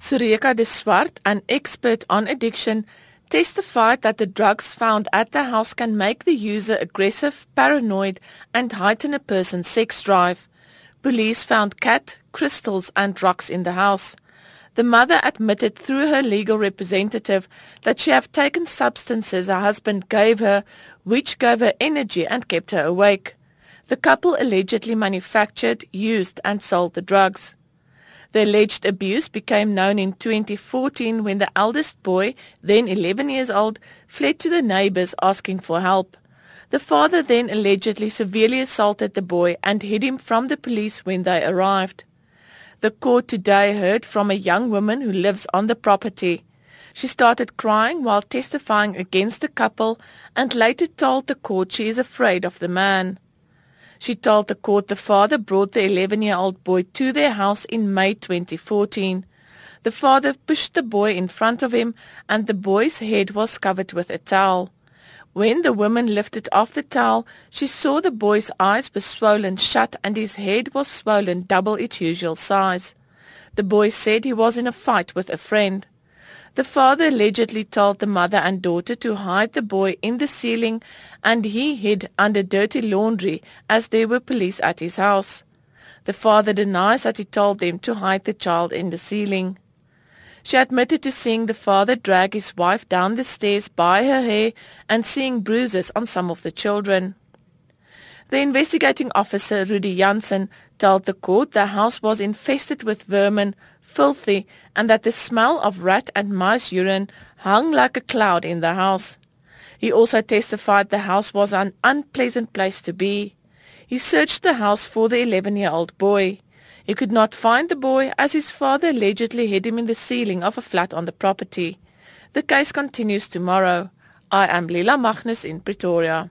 Sureka de Swart, an expert on addiction, testified that the drugs found at the house can make the user aggressive, paranoid, and heighten a person's sex drive. Police found cat, crystals, and rocks in the house. The mother admitted through her legal representative that she had taken substances her husband gave her, which gave her energy and kept her awake. The couple allegedly manufactured, used, and sold the drugs. The alleged abuse became known in 2014 when the eldest boy, then 11 years old, fled to the neighbors asking for help. The father then allegedly severely assaulted the boy and hid him from the police when they arrived. The court today heard from a young woman who lives on the property. She started crying while testifying against the couple and later told the court she is afraid of the man. She told the court the father brought the 11-year-old boy to their house in May 2014. The father pushed the boy in front of him and the boy's head was covered with a towel. When the woman lifted off the towel, she saw the boy's eyes were swollen shut and his head was swollen double its usual size. The boy said he was in a fight with a friend. The father allegedly told the mother and daughter to hide the boy in the ceiling and he hid under dirty laundry as there were police at his house. The father denies that he told them to hide the child in the ceiling. She admitted to seeing the father drag his wife down the stairs by her hair and seeing bruises on some of the children. The investigating officer, Rudy Janssen, told the court the house was infested with vermin, filthy, and that the smell of rat and mice urine hung like a cloud in the house. He also testified the house was an unpleasant place to be. He searched the house for the 11-year-old boy. He could not find the boy as his father allegedly hid him in the ceiling of a flat on the property. The case continues tomorrow. I am Lila Magnus in Pretoria.